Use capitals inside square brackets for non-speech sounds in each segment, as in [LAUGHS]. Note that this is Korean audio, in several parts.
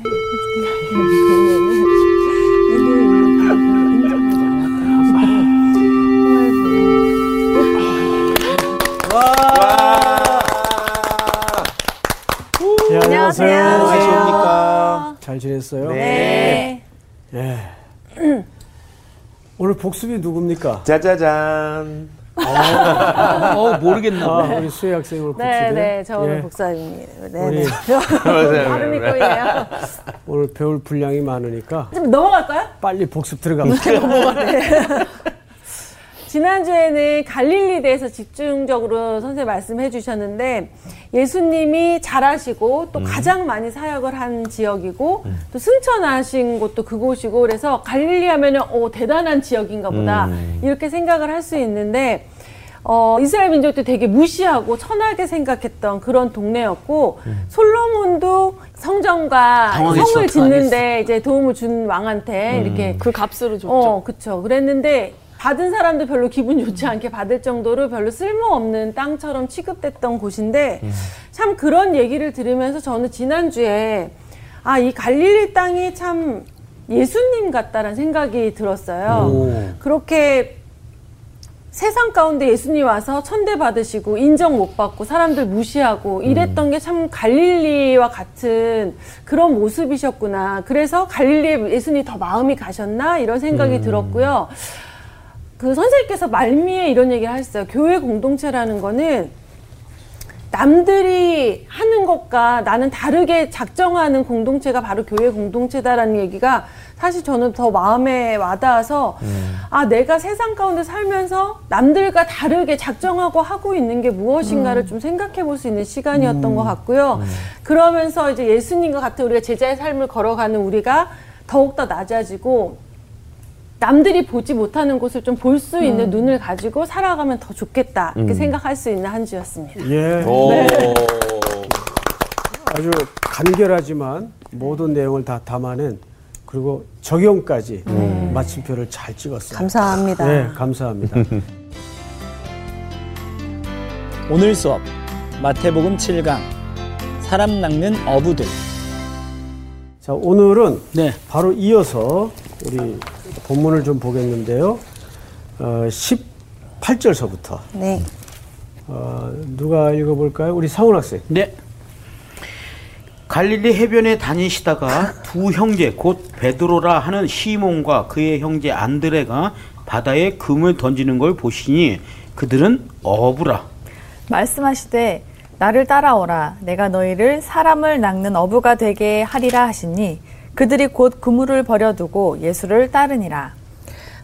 네, 안녕하세요. 안녕하십니까. 잘 지냈어요? 네. 예. [CLEARS THROAT] 오늘 복습이 누굽니까? 짜자잔. 어, 모르겠나 아, 봐. 우리 수혜 학생 오늘 복습이에요. 네, 네, 저 오늘 예. 복사입니다. 네, 우리 네. 발음이 꼬이네요. 오늘 배울 분량이 많으니까 좀 넘어갈까요? 빨리 복습 들어갑니다. [LAUGHS] 지난주에는 갈릴리대에서 집중적으로 선생님 말씀해 주셨는데 예수님이 잘하시고 또 가장 많이 사역을 한 지역이고 또 승천하신 곳도 그곳이고 그래서 갈릴리 하면은 오 대단한 지역인가 보다 이렇게 생각을 할 수 있는데 어, 이스라엘 민족도 되게 무시하고 천하게 생각했던 그런 동네였고 솔로몬도 성전과 당황했어, 성을 당황했어. 짓는데 이제 도움을 준 왕한테 이렇게 그 값으로 줬죠. 어, 그쵸. 그랬는데 받은 사람도 별로 기분 좋지 않게 받을 정도로 별로 쓸모없는 땅처럼 취급됐던 곳인데 참 그런 얘기를 들으면서 저는 지난주에 아, 이 갈릴리 땅이 참 예수님 같다라는 생각이 들었어요. 그렇게 세상 가운데 예수님 와서 천대 받으시고 인정 못 받고 사람들 무시하고 이랬던 게 참 갈릴리와 같은 그런 모습이셨구나. 그래서 갈릴리에 예수님이 더 마음이 가셨나 이런 생각이 들었고요. 그 선생님께서 말미에 이런 얘기를 하셨어요. 교회 공동체라는 거는 남들이 하는 것과 나는 다르게 작정하는 공동체가 바로 교회 공동체다라는 얘기가 사실 저는 더 마음에 와닿아서 아 내가 세상 가운데 살면서 남들과 다르게 작정하고 하고 있는 게 무엇인가를 좀 생각해 볼 수 있는 시간이었던 것 같고요. 그러면서 이제 예수님과 같은 우리가 제자의 삶을 걸어가는 우리가 더욱더 낮아지고 남들이 보지 못하는 곳을 좀 볼 수 있는 눈을 가지고 살아가면 더 좋겠다 이렇게 생각할 수 있는 한 주였습니다. 예. 오. 아주 간결하지만 모든 내용을 다 담아낸 그리고 적용까지 마침표를 잘 찍었어요. 감사합니다. 네, 감사합니다. [LAUGHS] 오늘 수업 마태복음 7강 사람 낚는 어부들. 자, 오늘은 네. 바로 이어서 우리 본문을 좀 보겠는데요. 어, 18절서부터 네. 어, 누가 읽어볼까요? 우리 상훈 학생. 네. 갈릴리 해변에 다니시다가 두 형제 곧 베드로라 하는 시몬과 그의 형제 안드레가 바다에 금을 던지는 걸 보시니 그들은 어부라. 말씀하시되 나를 따라오라 내가 너희를 사람을 낚는 어부가 되게 하리라 하시니 그들이 곧 그물을 버려두고 예수를 따르니라.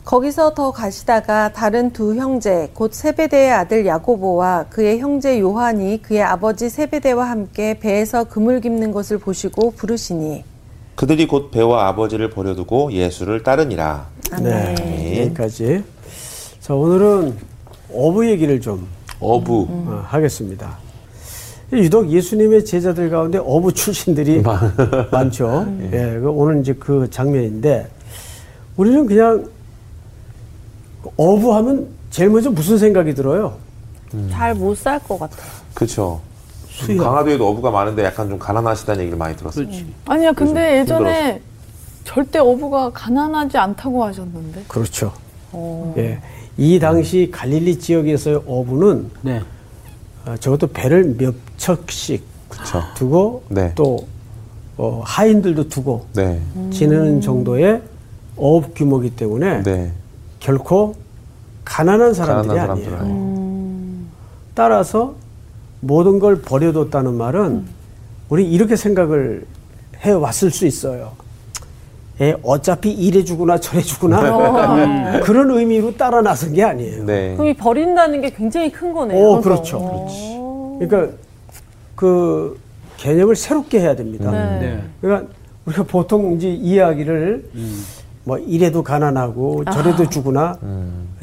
거기서 더 가시다가 다른 두 형제 곧 세베대의 아들 야고보와 그의 형제 요한이 그의 아버지 세베대와 함께 배에서 그물 깁는 것을 보시고 부르시니 그들이 곧 배와 아버지를 버려두고 예수를 따르니라. 네, 여기까지. 자, 오늘은 어부 얘기를 좀 어부. 어, 하겠습니다. 유독 예수님의 제자들 가운데 어부 출신들이 [LAUGHS] 많죠. 예, 그 오늘 이제 그 장면인데 우리는 그냥 어부하면 제일 먼저 무슨 생각이 들어요? 잘못 살 것 같아요. 그쵸. 수영. 강화도에도 어부가 많은데 약간 좀 가난하시다는 얘기를 많이 들었어요. 그렇지. 아니야 근데 예전에 절대 어부가 가난하지 않다고 하셨는데. 그렇죠. 예, 이 당시 갈릴리 지역에서의 어부는 네. 어, 적어도 배를 몇 척씩 그쵸. 두고 네. 또 어, 하인들도 두고 네. 지내는 정도의 어업 규모이기 때문에 네. 결코 가난한 사람들이 가난한 아니에요. 아니에요. 따라서 모든 걸 버려뒀다는 말은 우리 이렇게 생각을 해 왔을 수 있어요. 에, 어차피 이래 주구나 저래 주구나 그런 의미로 따라 나선 게 아니에요. 네. 그럼 이 버린다는 게 굉장히 큰 거네요. 오, 그렇죠. 그러니까 그 개념을 새롭게 해야 됩니다. 네. 네. 그러니까 우리가 보통 이제 이야기를 뭐 이래도 가난하고 저래도 주구나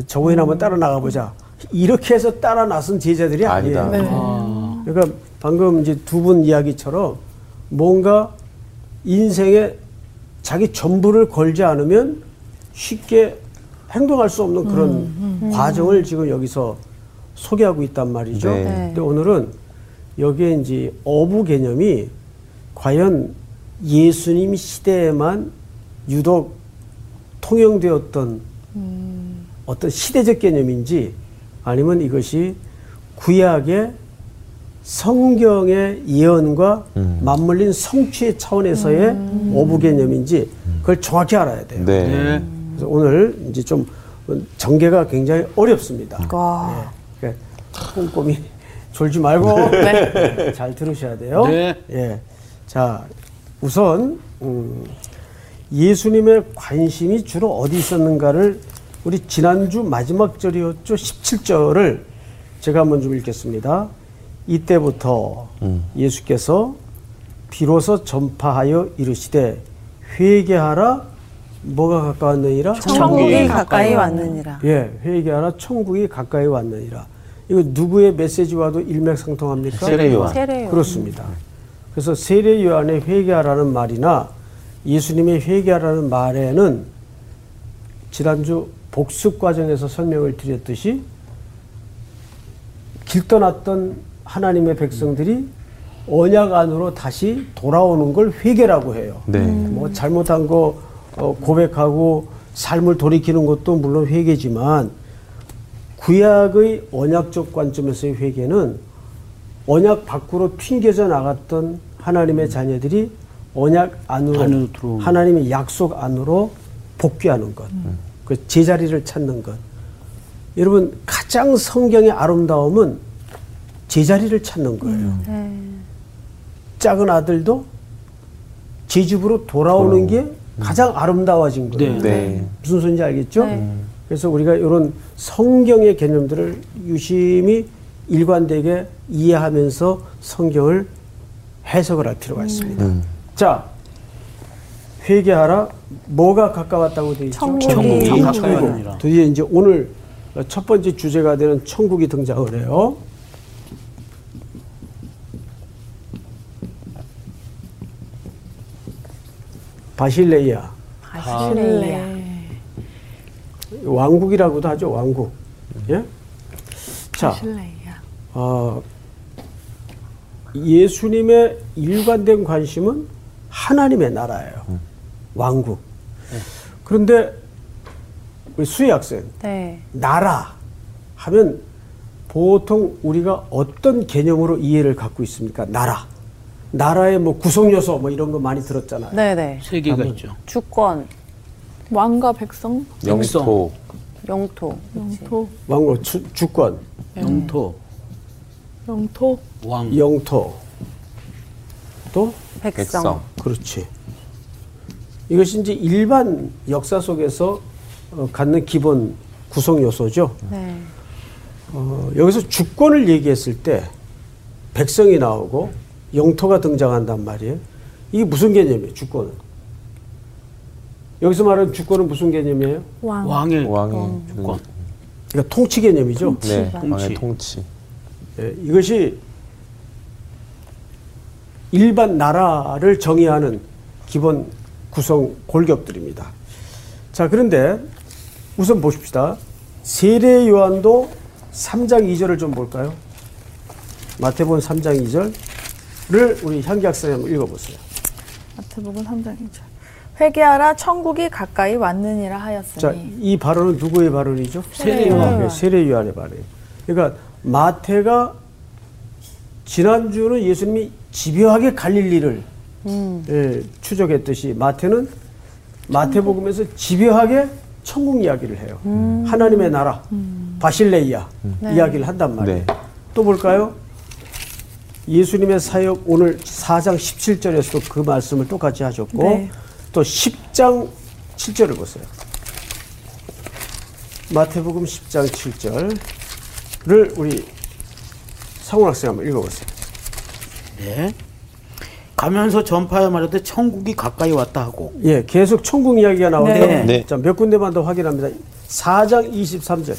저거이나 한번 따라 나가보자 이렇게 해서 따라 나선 제자들이 아니에요. 아니다. 아, 그러니까 방금 이제 두 분 이야기처럼 뭔가 인생에 자기 전부를 걸지 않으면 쉽게 행동할 수 없는 그런 과정을 지금 여기서 소개하고 있단 말이죠. 네. 네. 근데 오늘은 여기에 이제 어부 개념이 과연 예수님 시대에만 유독 통용되었던 어떤 시대적 개념인지 아니면 이것이 구약의 성경의 예언과 맞물린 성취의 차원에서의 오부 개념인지 그걸 정확히 알아야 돼요. 네. 네. 그래서 오늘 이제 좀 전개가 굉장히 어렵습니다. 와. 예. 그러니까 꼼꼼히 졸지 말고 [LAUGHS] 잘 들으셔야 돼요. 네. 예. 자, 우선 음, 예수님의 관심이 주로 어디 있었는가를 우리 지난주 마지막 절이었죠. 17절을 제가 한번 좀 읽겠습니다. 이때부터 예수께서 비로소 전파하여 이르시되 회개하라 뭐가 가까웠느니라 천국이 가까이 왔느니라. 예, 회개하라 천국이 가까이 왔느니라. 이거 누구의 메시지와도 일맥상통합니까? 세례 요한. 세례요. 그렇습니다. 그래서 세례 요한의 회개하라는 말이나 예수님의 회개하라는 말에는 지난주 복습 과정에서 설명을 드렸듯이 길 떠났던 하나님의 백성들이 언약 안으로 다시 돌아오는 걸 회개라고 해요. 네. 뭐 잘못한 거 어, 고백하고 삶을 돌이키는 것도 물론 회개지만 구약의 언약적 관점에서의 회개는 언약 밖으로 튕겨져 나갔던 하나님의 자녀들이 언약 안으로, 안으로 하나님의 약속 안으로 복귀하는 것, 그 제자리를 찾는 것. 여러분 가장 성경의 아름다움은 제자리를 찾는 거예요. 작은 아들도 제 집으로 돌아오는 게 가장 아름다워진 거예요. 네. 네. 무슨 소리인지 알겠죠? 네. 그래서 우리가 이런 성경의 개념들을 유심히 일관되게 이해하면서 성경을 해석을 할 필요가 있습니다. 자, 회개하라. 뭐가 가까웠다고 되어 있죠? 천국이 천국이 천국이. 가까이 왔느니라. 드디어 이제 오늘 첫 번째 주제가 되는 천국이 등장을 해요. 바실레이아 바실레이아. 왕국이라고도 하죠 왕국. 예? 자. 어, 예수님의 일관된 관심은 하나님의 나라예요. 왕국. 그런데 우리 수희 학생 네. 나라 하면 보통 우리가 어떤 개념으로 이해를 갖고 있습니까? 나라. 나라의 뭐 구성 요소 뭐 이런 거 많이 들었잖아요. 네네. 세 개가 있죠. 주권, 왕과 백성, 영토. 영토. 그치. 영토, 왕국 주, 주권, 영토, 영토, 왕. 영토, 또 백성. 백성. 그렇지. 이것이 이제 일반 역사 속에서 어, 갖는 기본 구성 요소죠. 네. 어, 여기서 주권을 얘기했을 때 백성이 나오고 영토가 등장한단 말이에요. 이게 무슨 개념이에요? 주권은. 여기서 말하는 주권은 무슨 개념이에요? 왕. 왕의 왕의 주권. 그러니까 통치 개념이죠. 네. 통치. 왕의 통치. 예, 이것이 일반 나라를 정의하는 기본 구성 골격들입니다. 자, 그런데 우선 보십시다. 세례 요한도 3장 2절을 좀 볼까요? 마태복음 3장 2절 을 우리 향기 학생님 한번 읽어보세요. 마태복음 3장 2절. 회개하라 천국이 가까이 왔느니라 하였으니. 자, 이 발언은 누구의 발언이죠? 세례 요한. 네, 세례 요한의 발언이에요. 그러니까 마태가 지난주는 예수님이 집요하게 갈릴리를 예, 추적했듯이 마태는 마태복음에서 집요하게 천국 이야기를 해요. 하나님의 나라, 바실레이아 이야기를 한단 말이에요. 네. 또 볼까요? 예수님의 사역 오늘 4장 17절에서도 그 말씀을 똑같이 하셨고 네. 또 10장 7절을 보세요. 마태복음 10장 7절을 우리 상훈 학생 한번 읽어보세요. 네. 가면서 전파하여 말하되 천국이 가까이 왔다 하고 예, 계속 천국 이야기가 나오는데 네. 네. 자, 몇 군데만 더 확인합니다. 4장 23절.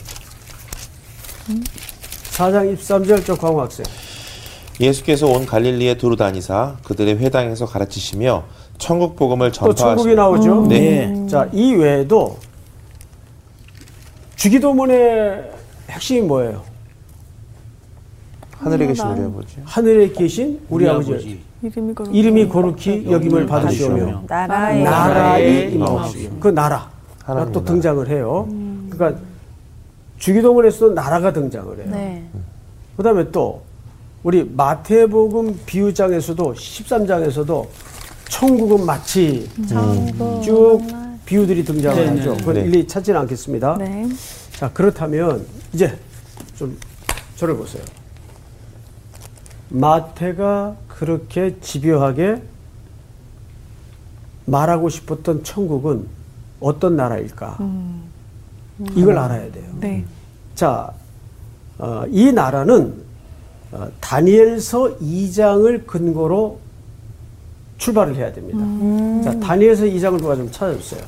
4장 23절 저 광호 학생. 예수께서 온 갈릴리에 두루 다니사 그들의 회당에서 가르치시며 천국 복음을 또 천국이 전파하시며 나오죠. 네. 자, 이 외에도 주기도문의 핵심이 뭐예요? 하늘에 계신 우리 아버지. 하늘에 계신 우리, 우리 아버지. 아버지. 이름이 거룩히 이름이 거룩히 여김을 받으시오며 나라의 나라의 임하옵시며. 임하옵시며 그 나라가 하나님 또 나라. 등장을 해요. 그러니까 주기도문에서도 나라가 등장을 해요. 네. 그다음에 또 우리 마태복음 비유장에서도 13장에서도 천국은 마치 쭉 비유들이 등장을 네, 하죠. 네. 그건 네. 일일이 찾지는 않겠습니다. 네. 자 그렇다면 이제 좀 저를 보세요. 마태가 그렇게 집요하게 말하고 싶었던 천국은 어떤 나라일까? 이걸 알아야 돼요. 네. 자, 어, 이 나라는 어, 다니엘서 2장을 근거로 출발을 해야 됩니다. 자, 다니엘서 2장을 누가 좀 찾아주세요.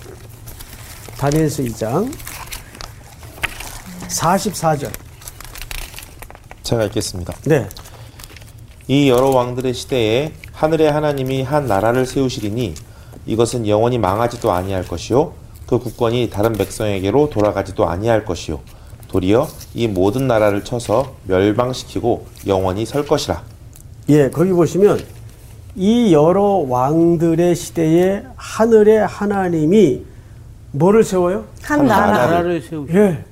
다니엘서 2장 44절. 제가 읽겠습니다. 네. 이 여러 왕들의 시대에 하늘의 하나님이 한 나라를 세우시리니 이것은 영원히 망하지도 아니할 것이요 그 국권이 다른 백성에게로 돌아가지도 아니할 것이요 도리어 이 모든 나라를 쳐서 멸망시키고 영원히 설 것이라 예, 거기 보시면 이 여러 왕들의 시대에 하늘의 하나님이 뭐를 세워요? 한 나라. 나라를 세우시. 예.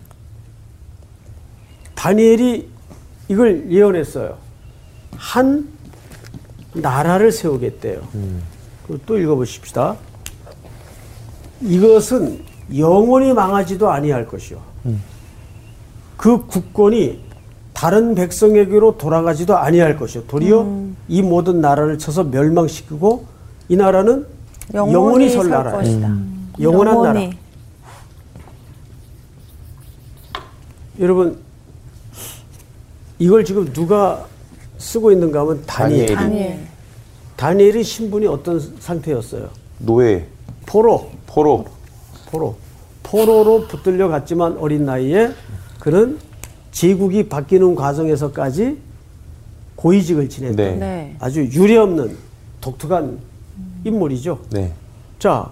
다니엘이 이걸 예언했어요. 한 나라를 세우겠대요. 그또 읽어보십시다. 이것은 영원히 망하지도 아니할 것이요. 그 국권이 다른 백성에게로 돌아가지도 아니할 것이요. 도리어 이 모든 나라를 쳐서 멸망시키고 이 나라는 영원히, 설 나라예요. 것이다. 영원한 나라. 영원히. 여러분 이걸 지금 누가 쓰고 있는가 하면 다니엘. 다니엘이. 다니엘. 다니엘의 신분이 어떤 상태였어요? 노예 포로, 포로 포로. 포로로 붙들려 갔지만 어린 나이에 그는 제국이 바뀌는 과정에서까지 고위직을 지냈던 네. 네. 아주 유례없는 독특한 인물이죠. 네. 자,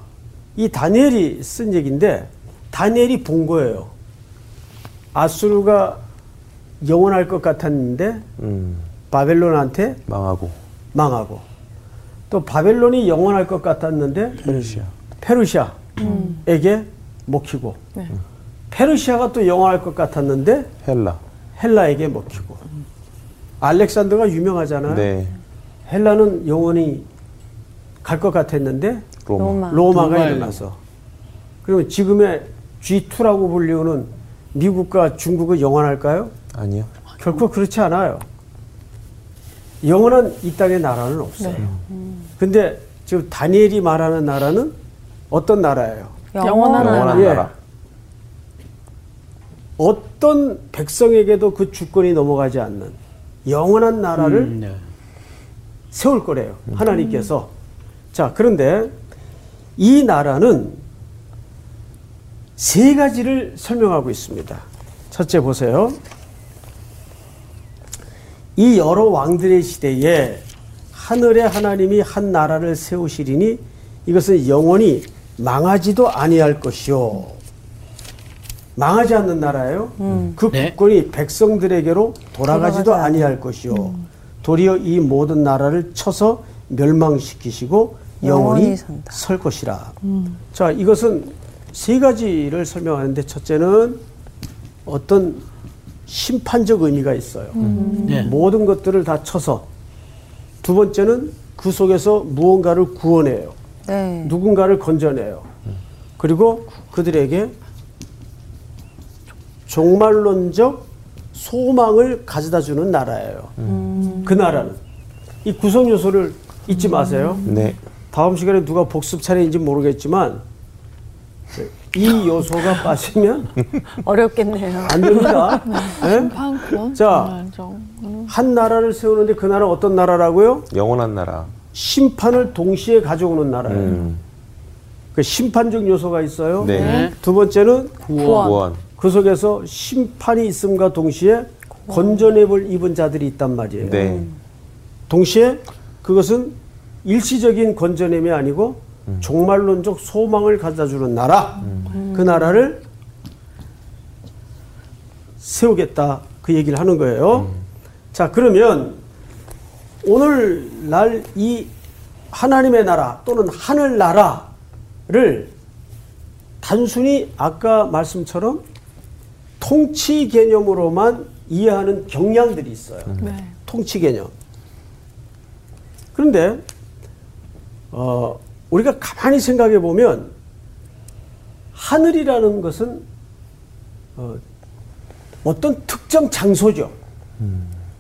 이 다니엘이 쓴 얘기인데 다니엘이 본 거예요. 아수르가 영원할 것 같았는데 음, 바벨론한테 망하고. 망하고. 또 바벨론이 영원할 것 같았는데 페르시아. 페르시아에게 먹히고 페르시아가 또 영원할 것 같았는데 헬라 헬라에게 먹히고 알렉산더가 유명하잖아요. 네 헬라는 영원히 갈 것 같았는데 로마, 로마. 로마가 로마예요. 일어나서 그러면 지금의 G2라고 불리우는 미국과 중국은 영원할까요? 아니요 결코 그렇지 않아요. 영원한 이 땅의 나라는 없어요. 근데 지금 다니엘이 말하는 나라는 어떤 나라예요? 영원한. 영원한 예. 나라 어떤 백성에게도 그 주권이 넘어가지 않는 영원한 나라를 음, 네. 세울 거래요. 하나님께서. 자, 그런데 이 나라는 세 가지를 설명하고 있습니다. 첫째 보세요. 이 여러 왕들의 시대에 하늘의 하나님이 한 나라를 세우시리니 이것은 영원히 망하지도 아니할 것이요. 망하지 않는 나라예요. 그 네. 국권이 백성들에게로 돌아가지도 아니할 것이요. 도리어 이 모든 나라를 쳐서 멸망시키시고 영원히, 영원히. 설 것이라. 자, 이것은 세 가지를 설명하는데 첫째는 어떤 심판적 의미가 있어요. 네. 모든 것들을 다 쳐서 두 번째는 그 속에서 무언가를 구원해요. 네. 누군가를 건져내요. 그리고 그들에게 종말론적 소망을 가져다 주는 나라예요. 그 나라는 이 구성 요소를 잊지 마세요. 네 다음 시간에 누가 복습 차례인지 모르겠지만 이 요소가 [LAUGHS] 빠지면 어렵겠네요. 안 됩니다. [LAUGHS] 예? 판권. 자, 한 나라를 세우는데 그 나라 어떤 나라라고요? 영원한 나라 심판을 동시에 가져오는 나라예요. 음, 그 심판적 요소가 있어요. 네. 두 번째는 구원. 구원 그 속에서 심판이 있음과 동시에 건전해볼 입은 자들이 있단 말이에요. 네 동시에 그것은 일시적인 건전함이 아니고 종말론적 소망을 가져주는 나라. 그 나라를 세우겠다. 그 얘기를 하는 거예요. 자, 그러면 오늘날 이 하나님의 나라 또는 하늘 나라를 단순히 아까 말씀처럼 통치 개념으로만 이해하는 경향들이 있어요. 네. 통치 개념. 그런데 어, 우리가 가만히 생각해 보면 하늘이라는 것은 어, 어떤 특정 장소죠.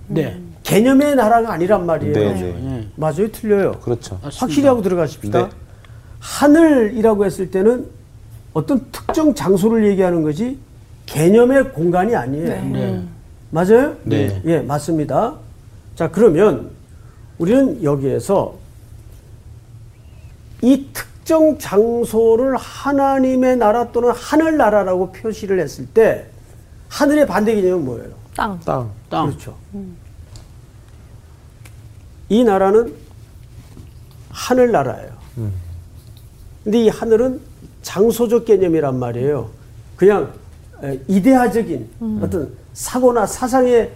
네. 개념의 나라가 아니란 말이에요. 네, 네. 네. 맞아요, 틀려요. 그렇죠. 맞습니다. 확실히 하고 들어가십시다. 네. 하늘이라고 했을 때는 어떤 특정 장소를 얘기하는 거지 개념의 공간이 아니에요. 네. 맞아요? 네. 예, 맞습니다. 자, 그러면 우리는 여기에서 이 특정 장소를 하나님의 나라 또는 하늘 나라라고 표시를 했을 때 하늘의 반대 개념은 뭐예요? 땅. 땅. 땅. 그렇죠. 이 나라는 하늘 나라예요. 근데 이 하늘은 장소적 개념이란 말이에요. 그냥 에, 이데아적인 어떤 사고나 사상의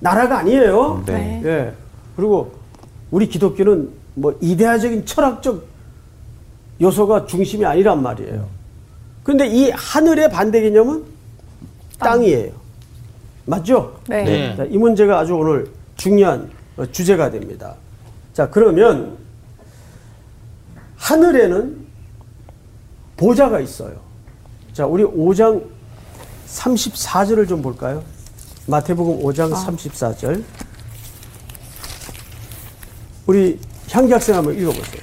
나라가 아니에요. 네. 예. 그리고 우리 기독교는 뭐 이데아적인 철학적 요소가 중심이 아니란 말이에요. 근데 이 하늘의 반대 개념은 땅 이에요. 맞죠? 네. 네. 자, 이 문제가 아주 오늘 중요한 어, 주제가 됩니다. 자, 그러면 하늘에는 보좌가 있어요. 자, 우리 5장 34절을 좀 볼까요? 마태복음 5장 34절. 우리 향기 학생 한번 읽어보세요.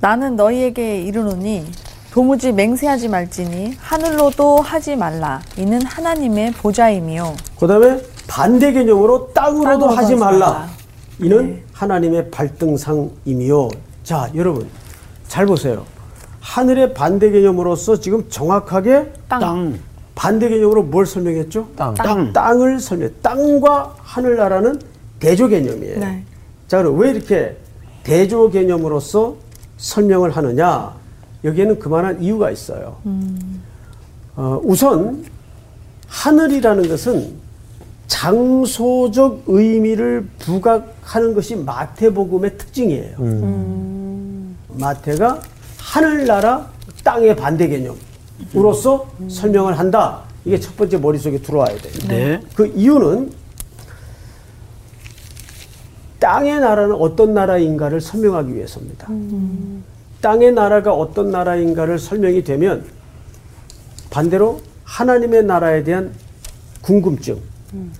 나는 너희에게 이르노니 도무지 맹세하지 말지니 하늘로도 하지 말라. 이는 하나님의 보좌임이요. 그 다음에 반대 개념으로 땅으로도 땅으로도 하지 하지 말라. 말라. 이는 네. 하나님의 발등상이며. 자, 여러분, 잘 보세요. 하늘의 반대 개념으로서 지금 정확하게 땅. 땅. 반대 개념으로 뭘 설명했죠? 땅. 땅. 땅을 설명. 땅과 하늘나라는 대조 개념이에요. 네. 자, 그럼 왜 이렇게 대조 개념으로서 설명을 하느냐? 여기에는 그만한 이유가 있어요. 어, 우선 하늘이라는 것은 장소적 의미를 부각하는 것이 마태복음의 특징이에요. 마태가 하늘나라 땅의 반대 개념 으로서 설명을 한다. 이게 첫 번째 머릿속에 들어와야 돼요. 네. 그 이유는 땅의 나라는 어떤 나라인가를 설명하기 위해서입니다. 땅의 나라가 어떤 나라인가를 설명이 되면 반대로 하나님의 나라에 대한 궁금증.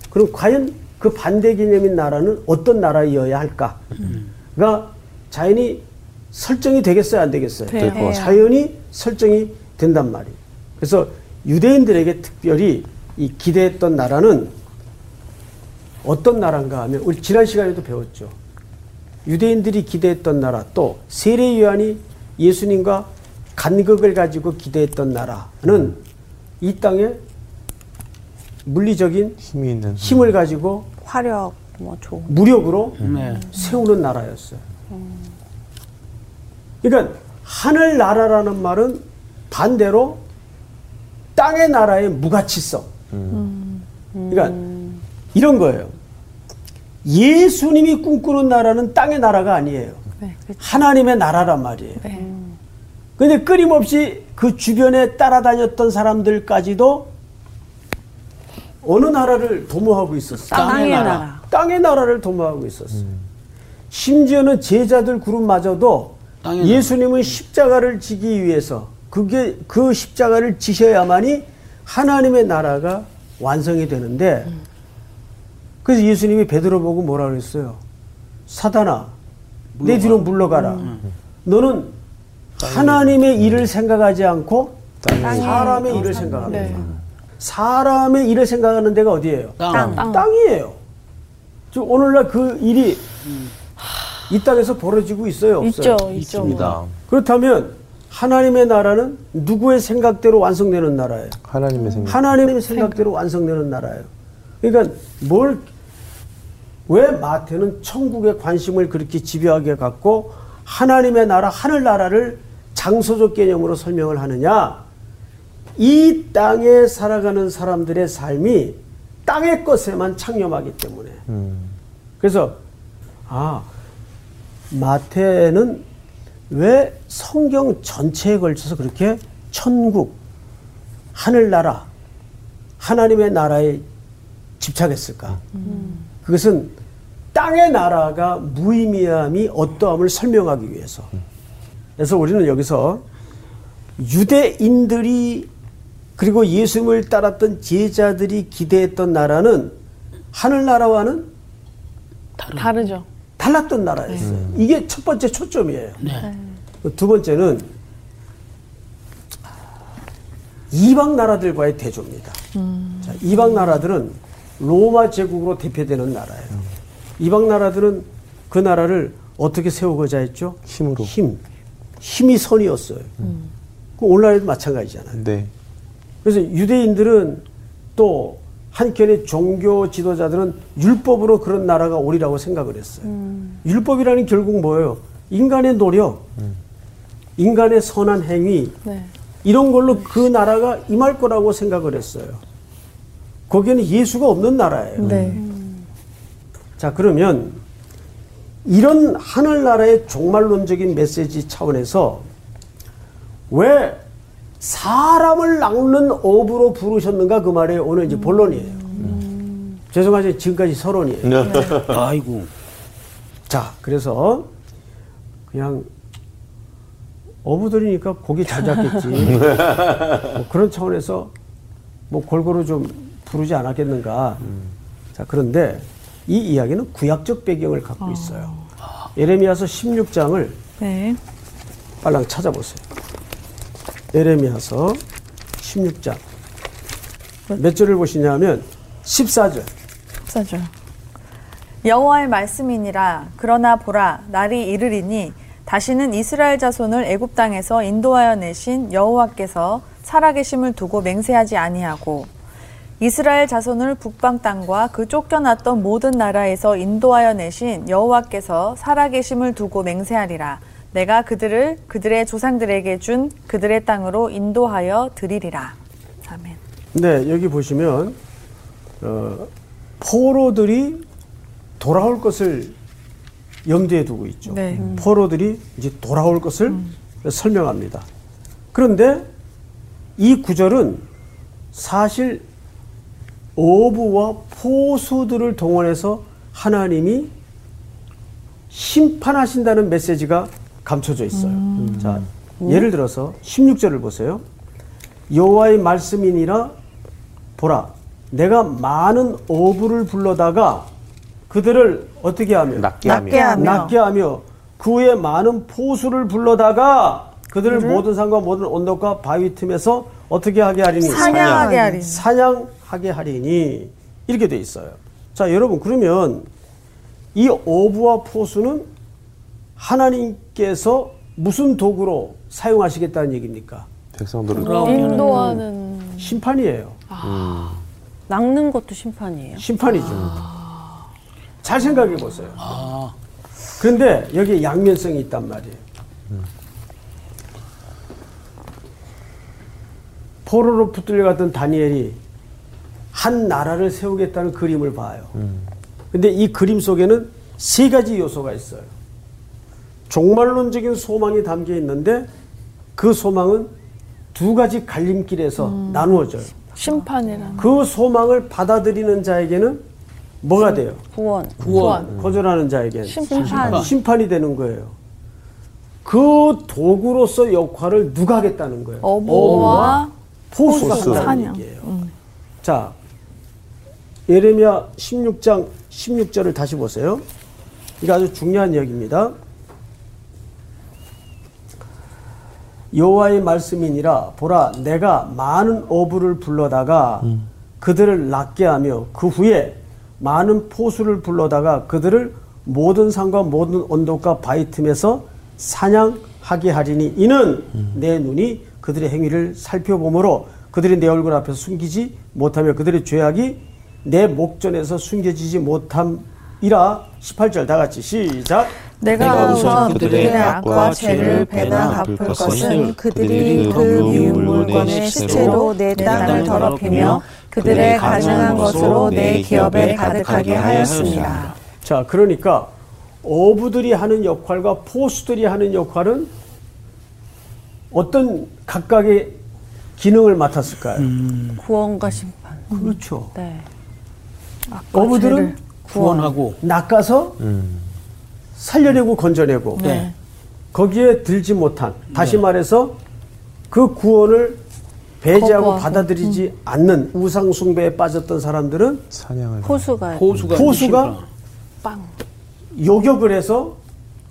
그럼 과연 그 반대 개념인 나라는 어떤 나라이어야 할까가 자연히 설정이 되겠어요, 안 되겠어요? 자연히 설정이 된단 말이에요. 그래서 유대인들에게 특별히 이 기대했던 나라는 어떤 나라인가 하면 우리 지난 시간에도 배웠죠. 유대인들이 기대했던 나라 또 세례 요한이 예수님과 간극을 가지고 기대했던 나라는 이 땅에 물리적인 힘이 있는. 힘을 가지고 화력, 뭐 조. 무력으로 네. 세우는 나라였어요. 그러니까 하늘 나라라는 말은 반대로 땅의 나라의 무가치성. 그러니까 이런 거예요. 예수님이 꿈꾸는 나라는 땅의 나라가 아니에요. 네. 그렇죠. 하나님의 나라란 말이에요. 네. 근데 끊임없이 그 주변에 따라다녔던 사람들까지도 어느 나라를 도모하고 있었어요? 땅의 나라. 땅의 나라를 도모하고 있었어요. 심지어는 제자들 그룹마저도 땅의 예수님은 십자가를 지기 위해서 그게 그 십자가를 지셔야만이 하나님의 나라가 완성이 되는데 그래서 예수님이 베드로 보고 뭐라 그랬어요? 사단아, 내 뒤로 물러가라. 너는 하나님의 일을 생각하지 않고 사람의 일을 생각합니다. 네. 사람의 일을 생각하는 데가 어디예요? 땅. 땅. 땅 이에요. 지금 오늘날 그 일이 이 땅에서 벌어지고 있어요, 없어요? 있죠, 있죠. 있습니다. 그렇다면 하나님의 나라는 누구의 생각대로 완성되는 나라예요? 하나님의 생각. 하나님의 생각대로 완성되는 나라예요. 그러니까 뭘, 왜 마태는 천국의 관심을 그렇게 집요하게 갖고 하나님의 나라, 하늘나라를 장소적 개념으로 설명을 하느냐? 이 땅에 살아가는 사람들의 삶이 땅의 것에만 창념하기 때문에. 음. 그래서 아, 마태는 왜 성경 전체에 걸쳐서 그렇게 천국, 하늘나라, 하나님의 나라에 집착했을까? 그것은 땅의 나라가 무의미함이 어떠함을 설명하기 위해서. 그래서 우리는 여기서 유대인들이 그리고 예수님을 따랐던 제자들이 기대했던 나라는 하늘나라와는 다르죠. 달랐던 나라였어요. 이게 첫 번째 초점이에요. 두 번째는 이방 나라들과의 대조입니다. 자, 이방 나라들은 로마 제국으로 대표되는 나라예요. 이방 나라들은 그 나라를 어떻게 세우고자 했죠? 힘으로. 힘. 힘이 선이었어요. 그 오늘날에도 마찬가지잖아요. 네. 그래서 유대인들은 또 한켠의 종교 지도자들은 율법으로 그런 나라가 오리라고 생각을 했어요. 율법이라는 결국 뭐예요? 인간의 노력, 인간의 선한 행위, 네. 이런 걸로 그 나라가 임할 거라고 생각을 했어요. 거기에는 예수가 없는 나라예요. 네. 자, 그러면 이런 하늘나라의 종말론적인 메시지 차원에서 왜 사람을 낚는 업으로 부르셨는가 그 말에 오늘 이제 본론이에요. 죄송하지만 지금까지 서론이에요. 아이고. 자, 그래서 그냥 어부들이니까 고기 잘 잡겠지. [LAUGHS] 뭐 그런 차원에서 뭐 골고루 좀 부르지 않았겠는가. 자, 그런데 이 이야기는 구약적 배경을 갖고 있어요. 예레미야서 16장을 네. 빨랑 찾아보세요. 에레미야서 16장. 몇 절을 보시냐면 14절. 사죠. 여호와의 말씀이니라 그러나 보라 날이 이르리니 다시는 이스라엘 자손을 애굽 땅에서 인도하여 내신 여호와께서 살아계심을 두고 맹세하지 아니하고 이스라엘 자손을 북방 땅과 그 쫓겨났던 모든 나라에서 인도하여 내신 여호와께서 살아계심을 두고 맹세하리라 내가 그들을 그들의 조상들에게 준 그들의 땅으로 인도하여 드리리라 아멘. 네, 여기 보시면 어, 포로들이 돌아올 것을 염두에 두고 있죠. 네. 음. 포로들이 이제 돌아올 것을 설명합니다. 그런데 이 구절은 사실 어부와 포수들을 동원해서 하나님이 심판하신다는 메시지가 감춰져 있어요. 자, 예를 들어서 16절을 보세요. 여호와의 말씀이니라 보라 내가 많은 어부를 불러다가 그들을 어떻게 하며 낫게 낫게 하며. 낫게 하며 그 후에 많은 포수를 불러다가 그들을 모든 산과 모든 언덕과 바위 틈에서 어떻게 하게 하리니 사냥하게 하리니. 사냥하게 하리니 이렇게 돼 있어요. 자 여러분 그러면 이 어부와 포수는 하나님께서 무슨 도구로 사용하시겠다는 얘기입니까? 백성들을 인도하는 심판이에요. 낚는 것도 심판이에요. 심판이죠. 잘 생각해 보세요. 그런데 여기에 양면성이 있단 말이에요. 포로로 붙들려갔던 다니엘이 한 나라를 세우겠다는 그림을 봐요. 근데 이 그림 속에는 세 가지 요소가 있어요. 종말론적인 소망이 담겨 있는데 그 소망은 두 가지 갈림길에서 나누어져요. 심판이라는 그 소망을 받아들이는 자에게는 뭐가 돼요? 구원. 구원. 거절하는 자에게는 심판. 심판이 되는 거예요. 그 도구로서 역할을 누가 하겠다는 거예요? 어부와 포수가. 얘기예요. 자, 예레미야 16장 16절을 다시 보세요. 이게 아주 중요한 이야기입니다. 여호와의 말씀이니라. 보라 내가 많은 어부를 불러다가 그들을 낫게 하며 그 후에 많은 포수를 불러다가 그들을 모든 산과 모든 언덕과 바위 틈에서 사냥하게 하리니 이는 내 눈이 그들의 행위를 살펴보므로 그들이 내 얼굴 앞에서 숨기지 못하며 그들의 죄악이 내 목전에서 숨겨지지 못함이라. 18절 다 같이 시작 내가 우선 그들의 악과 죄를 배나 갚을 것은 그들이 그 미운 물건의 시체로 내 땅을 더럽히며 그들의 가증한 것으로 내 기업에 가득하게 하였습니다. 자, 그러니까 어부들이 하는 역할과 포수들이 하는 역할은 어떤 각각의 기능을 맡았을까요? 구원과 심판. 그렇죠. 네. 어부들은 구원하고 낚아서 살려내고 건져내고 네. 거기에 들지 못한 다시 말해서 그 구원을 배제하고 거부하고. 받아들이지 않는 우상 숭배에 빠졌던 사람들은 사냥을 포수가 포수가 포수가. 빵. 요격을 해서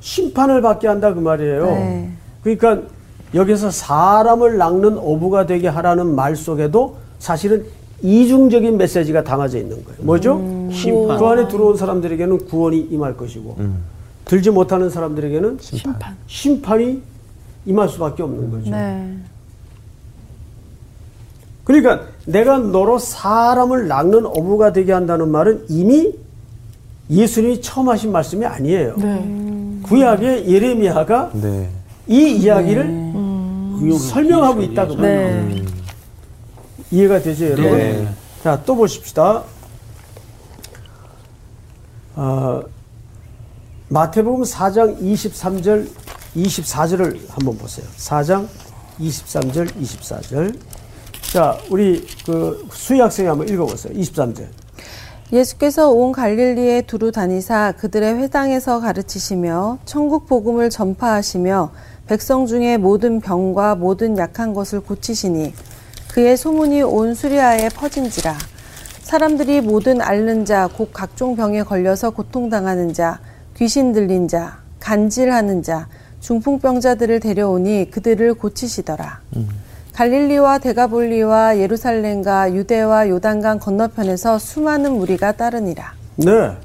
심판을 받게 한다 그 말이에요. 네. 그러니까 여기서 사람을 낚는 어부가 되게 하라는 말 속에도 사실은 이중적인 메시지가 담아져 있는 거예요. 뭐죠? 심판. 그 안에 들어온 사람들에게는 구원이 임할 것이고 들지 못하는 사람들에게는 심판. 심판이 임할 수밖에 없는 거죠. 네. 그러니까 내가 너로 사람을 낚는 어부가 되게 한다는 말은 이미 예수님이 처음 하신 말씀이 아니에요. 네. 구약의 예레미야가 네. 이 이야기를 의욕을 설명하고 기울여서 있다 그. 말이에요. 네. 이해가 되죠, 여러분? 네. 자, 또 보십시다. 아, 마태복음 4장 23절, 24절을 한번 보세요. 4장 23절, 24절. 자, 우리 그 수희 학생이 한번 읽어 보세요. 23절. 예수께서 온 갈릴리에 두루 다니사 그들의 회당에서 가르치시며 천국 복음을 전파하시며 백성 중에 모든 병과 모든 약한 것을 고치시니 그의 소문이 온 수리아에 퍼진지라 사람들이 모든 앓는 자 곧 각종 병에 걸려서 고통당하는 자 귀신 들린 자 간질하는 자 중풍병자들을 데려오니 그들을 고치시더라 갈릴리와 데가볼리와 예루살렘과 유대와 요단강 건너편에서 수많은 무리가 따르니라. 네.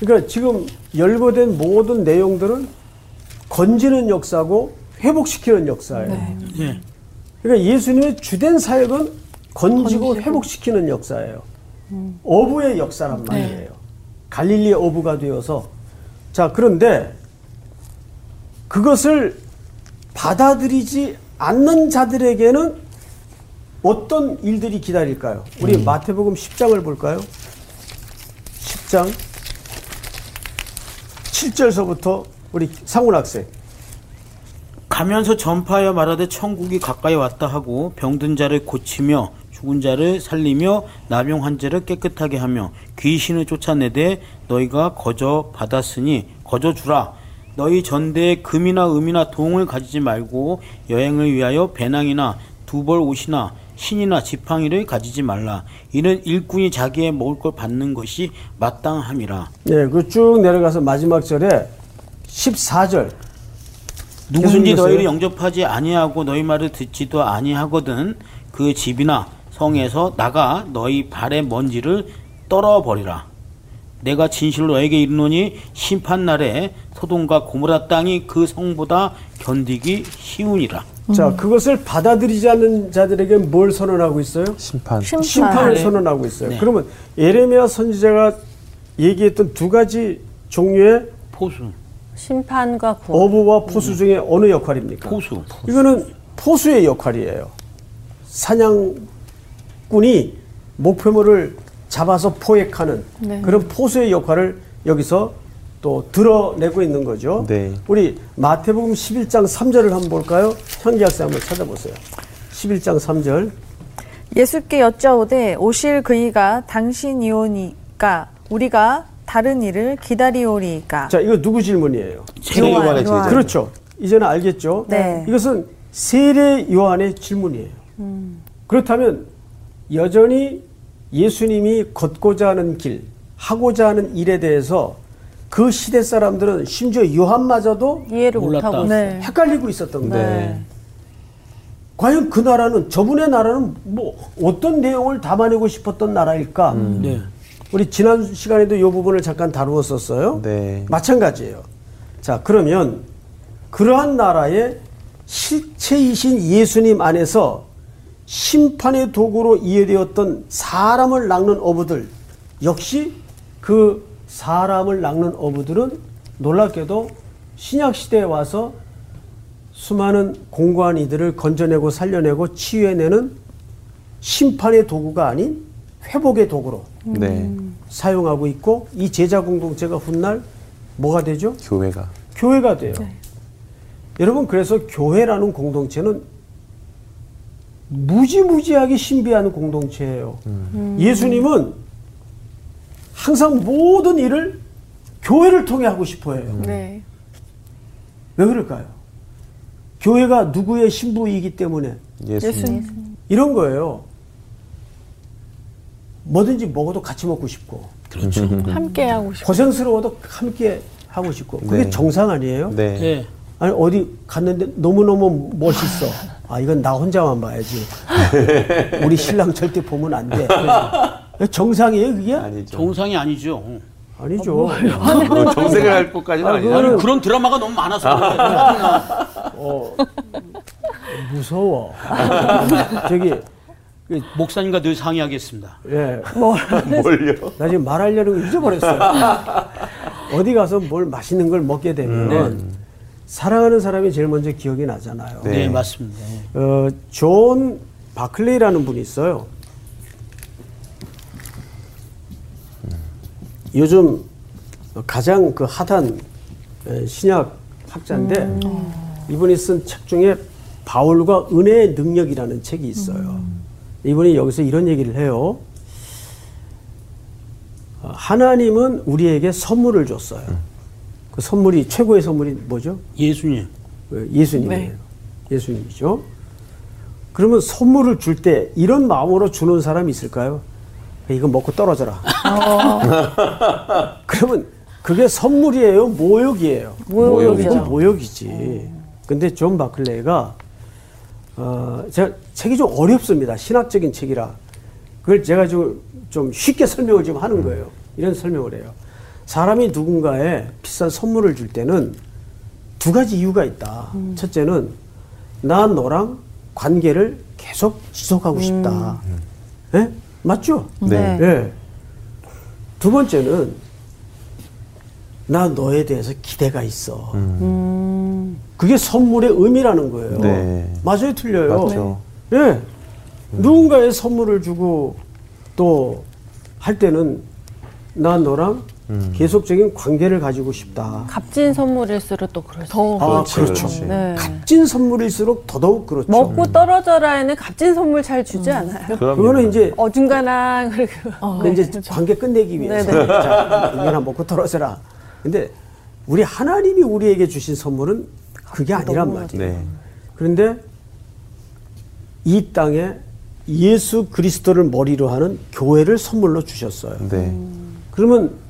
그러니까 지금 열거된 모든 내용들은 건지는 역사고 회복시키는 역사예요. 예. 그러니까 예수님의 주된 사역은 건지고 건지고. 회복시키는 역사예요. 어부의 역사란 말이에요. 갈릴리 어부가 되어서 자 그런데 그것을 받아들이지 않는 자들에게는 어떤 일들이 기다릴까요? 우리 마태복음 10장을 볼까요? 10장 7절서부터 우리 상훈 학생 가면서 전파하여 말하되 천국이 가까이 왔다 하고 병든 자를 고치며 죽은 자를 살리며 나병 환자를 깨끗하게 하며 귀신을 쫓아내되 너희가 거저 받았으니 거저 주라. 너희 전대에 금이나 음이나 동을 가지지 말고 여행을 위하여 배낭이나 두벌 옷이나 신이나 지팡이를 가지지 말라. 이는 일꾼이 자기의 먹을 걸 받는 것이 마땅함이라. 네, 그 쭉 내려가서 마지막 절에 14절. 누구든지 너희를. 영접하지 아니하고 너희 말을 듣지도 아니하거든 그 집이나 성에서 나가 너희 발의 먼지를 떨어버리라. 내가 진실로 너에게 이르노니 심판 날에 소돔과 고모라 땅이 그 성보다 견디기 쉬우니라. 자, 그것을 받아들이지 않는 자들에게 뭘 선언하고 있어요? 심판. 심판. 심판을 네. 선언하고 있어요. 네. 그러면 예레미야 선지자가 얘기했던 두 가지 종류의 포수, 심판과 구원. 어부와 포수 중에 어느 역할입니까? 포수. 이거는 포수의 역할이에요. 사냥 꾼이 목표물을 잡아서 포획하는 네. 그런 포수의 역할을 여기서 또 드러내고 있는 거죠. 네. 우리 마태복음 11장 3절을 한번 볼까요? 현기 학생 한번 찾아보세요. 11장 3절. 예수께 여짜오되 오실 그이가 당신이오니까 우리가 다른 일을 기다리오리이까 자, 이거 누구 질문이에요? 세례 요한, 요한의 요한. 제자. 그렇죠. 이제는 알겠죠? 네. 이것은 세례 요한의 질문이에요. 그렇다면 여전히 예수님이 걷고자 하는 길, 하고자 하는 일에 대해서 그 시대 사람들은 심지어 요한마저도 이해를 몰랐다. 못하고. 네. 헷갈리고 있었던 거예요. 네. 과연 그 나라는 저분의 나라는 뭐 어떤 내용을 담아내고 싶었던 나라일까? 네. 우리 지난 시간에도 이 부분을 잠깐 다루었었어요. 네. 마찬가지예요. 자, 그러면 그러한 나라의 실체이신 예수님 안에서 심판의 도구로 이해되었던 사람을 낚는 어부들 역시 그 사람을 낚는 어부들은 놀랍게도 신약 시대에 와서 수많은 공고한 이들을 건져내고 살려내고 치유해내는 심판의 도구가 아닌 회복의 도구로 네. 사용하고 있고 이 제자 공동체가 훗날 뭐가 되죠? 교회가 교회가 돼요. 여러분 그래서 교회라는 공동체는 무지무지하게 신비한 공동체예요. 예수님은 항상 모든 일을 교회를 통해 하고 싶어해요. 네. 왜 그럴까요? 교회가 누구의 신부이기 때문에 예수님. 이런 거예요. 뭐든지 먹어도 같이 먹고 싶고 그렇죠. [LAUGHS] 함께 하고 싶어. 고생스러워도 함께 하고 싶고 그게 네. 정상 아니에요? 네. 네. 아니 어디 갔는데 너무너무 멋있어. 아 이건 나 혼자만 봐야지. [LAUGHS] 우리 신랑 절대 보면 안 돼. 정상이에요 그게? 아니죠. 정상이 아니죠. 아니죠. 그건 정색을 할 것까지는 아, 아니죠. 아니, 그런 드라마가 너무 많아서 그래요. 어, 무서워. 저기 그, 목사님과 늘 상의하겠습니다. 예, 뭘요? 나 지금 말하려는 거 잊어버렸어요. 어디 가서 뭘 맛있는 걸 먹게 되면 사랑하는 사람이 제일 먼저 기억이 나잖아요. 네, 네. 맞습니다. 예. 어, 존 바클레이라는 분이 있어요. 요즘 가장 그 핫한 에, 신약 학자인데 이분이 쓴 책 중에 바울과 은혜의 능력이라는 책이 있어요. 이분이 여기서 이런 얘기를 해요. 어, 하나님은 우리에게 선물을 줬어요. 그 선물이 최고의 선물이 뭐죠? 예수님. 그 예수님이에요. 네. 예수님이죠. 그러면 선물을 줄 때 이런 마음으로 주는 사람이 있을까요? 이거 먹고 떨어져라. [LAUGHS] 그러면 그게 선물이에요, 모욕이에요. 모욕이죠. 모욕이지. 근데 존 바클레이가 어, 제가 책이 좀 어렵습니다. 신학적인 책이라. 그걸 제가 좀, 좀 쉽게 설명을 좀 하는 거예요. 이런 설명을 해요. 사람이 누군가에 비싼 선물을 줄 때는 두 가지 이유가 있다. 첫째는 나 너랑 관계를 계속 지속하고 싶다. 예? 맞죠? 네. 예. 두 번째는 나 너에 대해서 기대가 있어. 그게 선물의 의미라는 거예요. 네. 맞아요, 틀려요. 맞죠. 예. 누군가의 선물을 주고 또 할 때는 나 너랑 계속적인 관계를 가지고 싶다. 값진 선물일수록 또 그럴 수더 아, 그렇지, 그렇죠. 그렇지. 네. 값진 선물일수록 더더욱 그렇죠. 먹고 떨어져라에는 값진 선물 잘 주지 않아요. 그럼요. 그거는 이제 어중간한 [LAUGHS] 그리고 그 이제 관계 끝내기 위해서 네네. 자, 이거나 먹고 떨어져라. 근데 우리 하나님이 우리에게 주신 선물은 그게 아니란 말이에요. 네. 그런데 이 땅에 예수 그리스도를 머리로 하는 교회를 선물로 주셨어요. 네. 그러면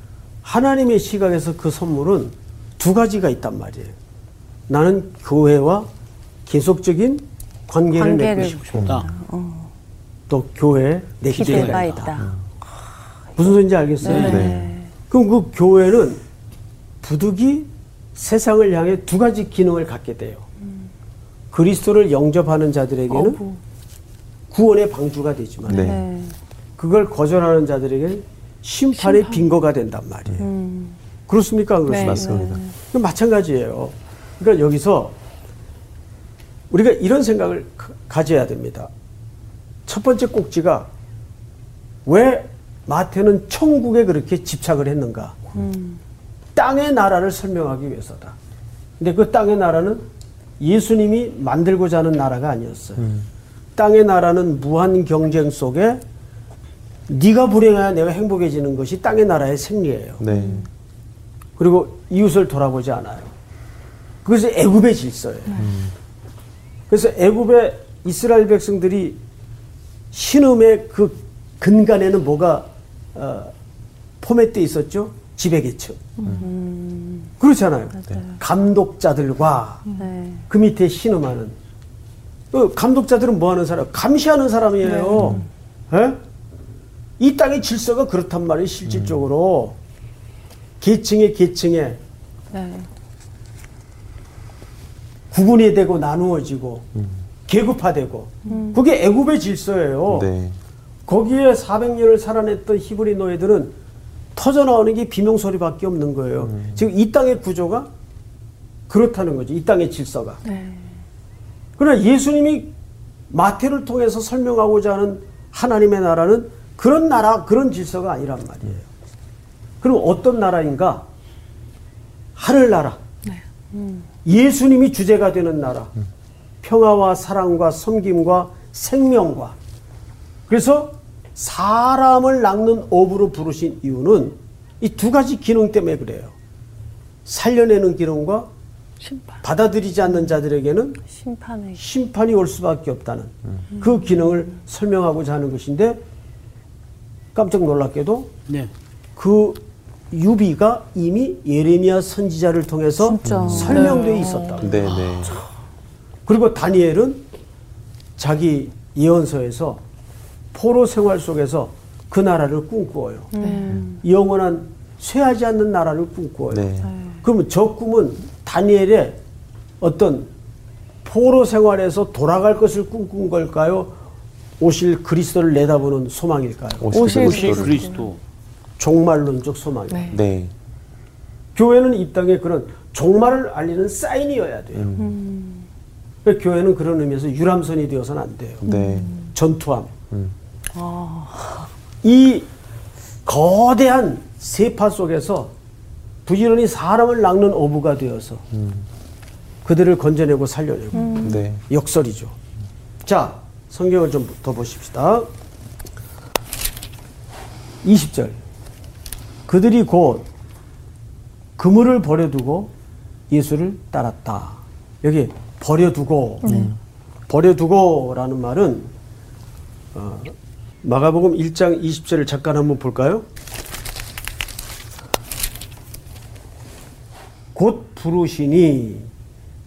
하나님의 시각에서 그 선물은 두 가지가 있단 말이에요. 나는 교회와 계속적인 관계를, 관계를 맺고 싶고 다또 교회에 내 기대가 기대가 있다. 있다. 무슨 소리인지 알겠어요? 네. 그럼 그 교회는 부득이 세상을 향해 두 가지 기능을 갖게 돼요. 그리스도를 영접하는 자들에게는 구원의 방주가 되지만 네. 네. 그걸 거절하는 자들에게는 심판의 빈거가 된단 말이에요. 그렇습니까? 안 그렇습니까? 맞습니다. 그 마찬가지예요. 그러니까 여기서 우리가 이런 생각을 가- 가져야 됩니다. 첫 번째 꼭지가 왜 마태는 천국에 그렇게 집착을 했는가? 땅의 나라를 설명하기 위해서다. 근데 그 땅의 나라는 예수님이 만들고자 하는 나라가 아니었어요. 땅의 나라는 무한 경쟁 속에 네가 불행해야 내가 행복해지는 것이 땅의 나라의 생리예요. 네. 그리고 이웃을 돌아보지 않아요. 그것이 애굽의 질서예요. 그래서 애굽의 이스라엘 백성들이 신음의 그 근간에는 뭐가 어, 포맷돼 있었죠? 지배계층. 그렇잖아요. 감독자들과 네. 그 밑에 신음하는 그 감독자들은 뭐 하는 사람? 감시하는 사람이에요. 예? 이 땅의 질서가 그렇단 말이에요, 실질적으로. 계층에 계층에 네. 구분이 되고 나누어지고 계급화되고 그게 애굽의 질서예요. 네. 거기에 400년을 살아냈던 히브리 노예들은 터져 나오는 게 비명 소리밖에 없는 거예요. 지금 이 땅의 구조가 그렇다는 거죠. 이 땅의 질서가. 그러나 예수님이 마태를 통해서 설명하고자 하는 하나님의 나라는 그런 나라, 그런 질서가 아니란 말이에요. 그럼 어떤 나라인가? 하늘나라. 예수님이 주제가 되는 나라. 평화와 사랑과 섬김과 생명과. 그래서 사람을 낚는 업으로 부르신 이유는 이 두 가지 기능 때문에 그래요. 살려내는 기능과 심판. 받아들이지 않는 자들에게는 심판의 심판이 올 수밖에 없다는 그 기능을 설명하고자 하는 것인데 깜짝 놀랍게도 네. 그 유비가 이미 예레미야 선지자를 통해서 진짜. 설명되어 있었다. 네, 네. 그리고 다니엘은 자기 예언서에서 포로 생활 속에서 그 나라를 꿈꾸어요. 영원한 쇠하지 않는 나라를 꿈꾸어요. 네. 그러면 저 꿈은 다니엘의 어떤 포로 생활에서 돌아갈 것을 꿈꾼 걸까요? 오실 그리스도를 내다보는 소망일까요? 오실 오실 그리스도. 그리스도. 종말론적 소망. 네. 네. 교회는 이 땅에 그런 종말을 알리는 사인이어야 돼요. 그래서 교회는 그런 의미에서 유람선이 되어서는 안 돼요. 네. 전투함. 이 거대한 세파 속에서 부지런히 사람을 낚는 어부가 되어서 그들을 건져내고 살려내고 네. 역설이죠. 자, 성경을 좀 더 보십시다. 20절. 그들이 곧 그물을 버려두고 예수를 따랐다. 여기 버려두고 버려두고라는 말은 어, 마가복음 1장 20절을 잠깐 한번 볼까요? 곧 부르시니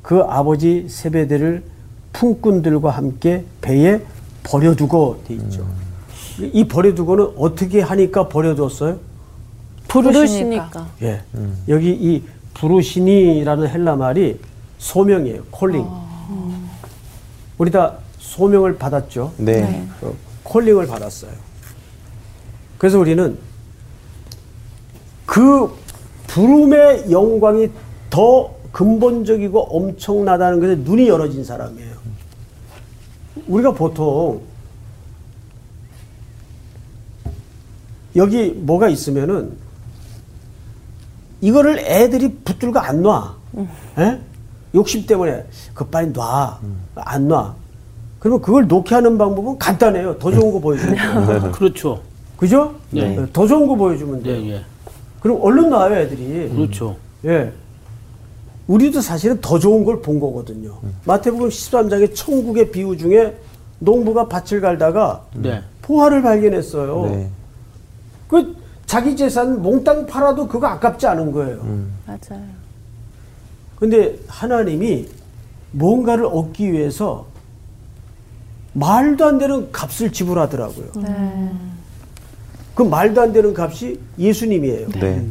그 아버지 세배대를 품꾼들과 함께 배에 버려두고 돼 있죠. 이 버려두고는 어떻게 하니까 버려두었어요? 부르시니까. 예. 여기 이 부르시니라는 헬라 말이 소명이에요. 콜링. 우리 다 소명을 받았죠. 네. 어, 콜링을 받았어요. 그래서 우리는 그 부름의 영광이 더 근본적이고 엄청나다는 것에 눈이 열어진 사람이에요. 우리가 보통 여기 뭐가 있으면은 이거를 애들이 붙들고 안 놔. 예? 욕심 때문에 그 빨리 놔. 안 놔. 그러면 그걸 놓게 하는 방법은 간단해요. 더 좋은 거 보여주면 돼요. [LAUGHS] 그렇죠. 그죠? 네. 더 좋은 거 보여주면 돼요. 네, 예. 그럼 얼른 놔요, 애들이. 그렇죠. 예. 우리도 사실은 더 좋은 걸 본 거거든요. 마태복음 13장의 천국의 비유 중에 농부가 밭을 갈다가 네. 포화를 발견했어요. 네. 그 자기 재산 몽땅 팔아도 그거 아깝지 않은 거예요. 맞아요. 근데 하나님이 뭔가를 얻기 위해서 말도 안 되는 값을 지불하더라고요. 네. 그 말도 안 되는 값이 예수님이에요. 네.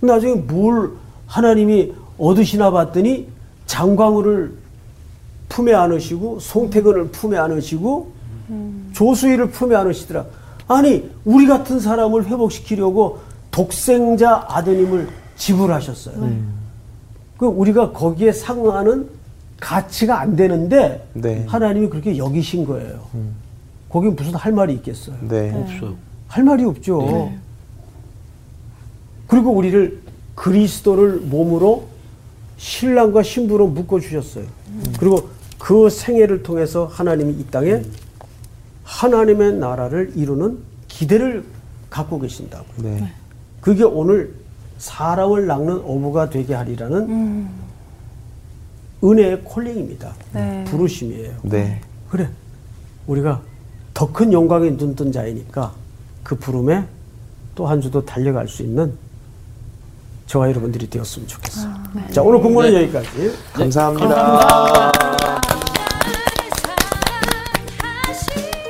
나중에 뭘 하나님이 얻으시나 봤더니 장광우를 품에 안으시고 송태근을 품에 안으시고 조수희를 품에 안으시더라. 아니 우리 같은 사람을 회복시키려고 독생자 아드님을 지불하셨어요. 그 우리가 거기에 상응하는 가치가 안 되는데 네. 하나님이 그렇게 여기신 거예요. 거기 무슨 할 말이 있겠어요? 네. 없어요. 할 말이 없죠. 그리고 우리를 그리스도를 몸으로 신랑과 신부로 묶어 주셨어요. 그리고 그 생애를 통해서 하나님이 이 땅에 하나님의 나라를 이루는 기대를 갖고 계신다고. 네. 그게 오늘 사람을 낚는 어부가 되게 하리라는 은혜의 콜링입니다. 네. 부르심이에요. 네. 그래. 우리가 더 큰 영광에 눈뜬 자이니까 그 부름에 또 한 주도 달려갈 수 있는 저와 여러분들이 되었으면 좋겠어요. 자, 오늘 공부는 여기까지. 감사합니다.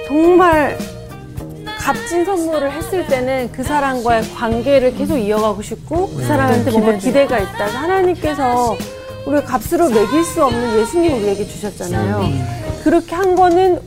정말 값진 선물을 했을 때는 그 사람과의 관계를 계속 이어가고 싶고 그 사람한테 뭔가 기대가 있다. 하나님께서 우리가 값으로 매길 수 없는 예수님 우리에게 주셨잖아요. 그렇게 한 거는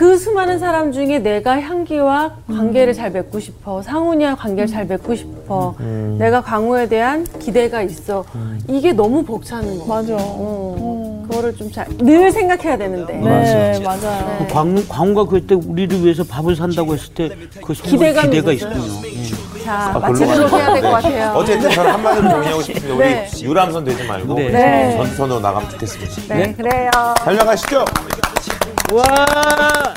그 수많은 사람 중에 내가 향기와 관계를 잘 맺고 싶어. 상훈이와 관계를 잘 맺고 싶어. 내가 강우에 대한 기대가 있어. 이게 너무 벅차는 거. 맞아. 어, 그거를 좀 잘 늘 생각해야 되는데. 네, 맞아요. 그 광, 광우가 그때 우리를 위해서 밥을 산다고 했을 때 그 기대감이 기대가 있었어요. 있군요. 예. 자, 아, 마치도록 해야 될 것 같아요. [LAUGHS] 어쨌든 저는 한마디로 동의하고 싶습니다. 우리 네. 유람선 되지 말고 네. 전선으로 나가면 좋겠습니다. 네, 그래요. 달려가시죠. 와!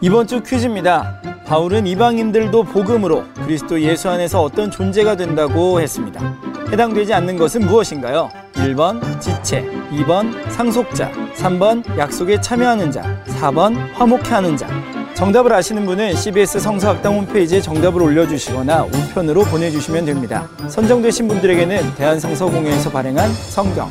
이번 주 퀴즈입니다. 바울은 이방인들도 복음으로 그리스도 예수 안에서 어떤 존재가 된다고 했습니다. 해당되지 않는 것은 무엇인가요? 1번 지체, 2번 상속자, 3번 약속에 참여하는 자, 4번 화목해 하는 자. 정답을 아시는 분은 CBS 성서학당 홈페이지에 정답을 올려주시거나 우편으로 보내주시면 됩니다. 선정되신 분들에게는 대한성서공회에서 발행한 성경,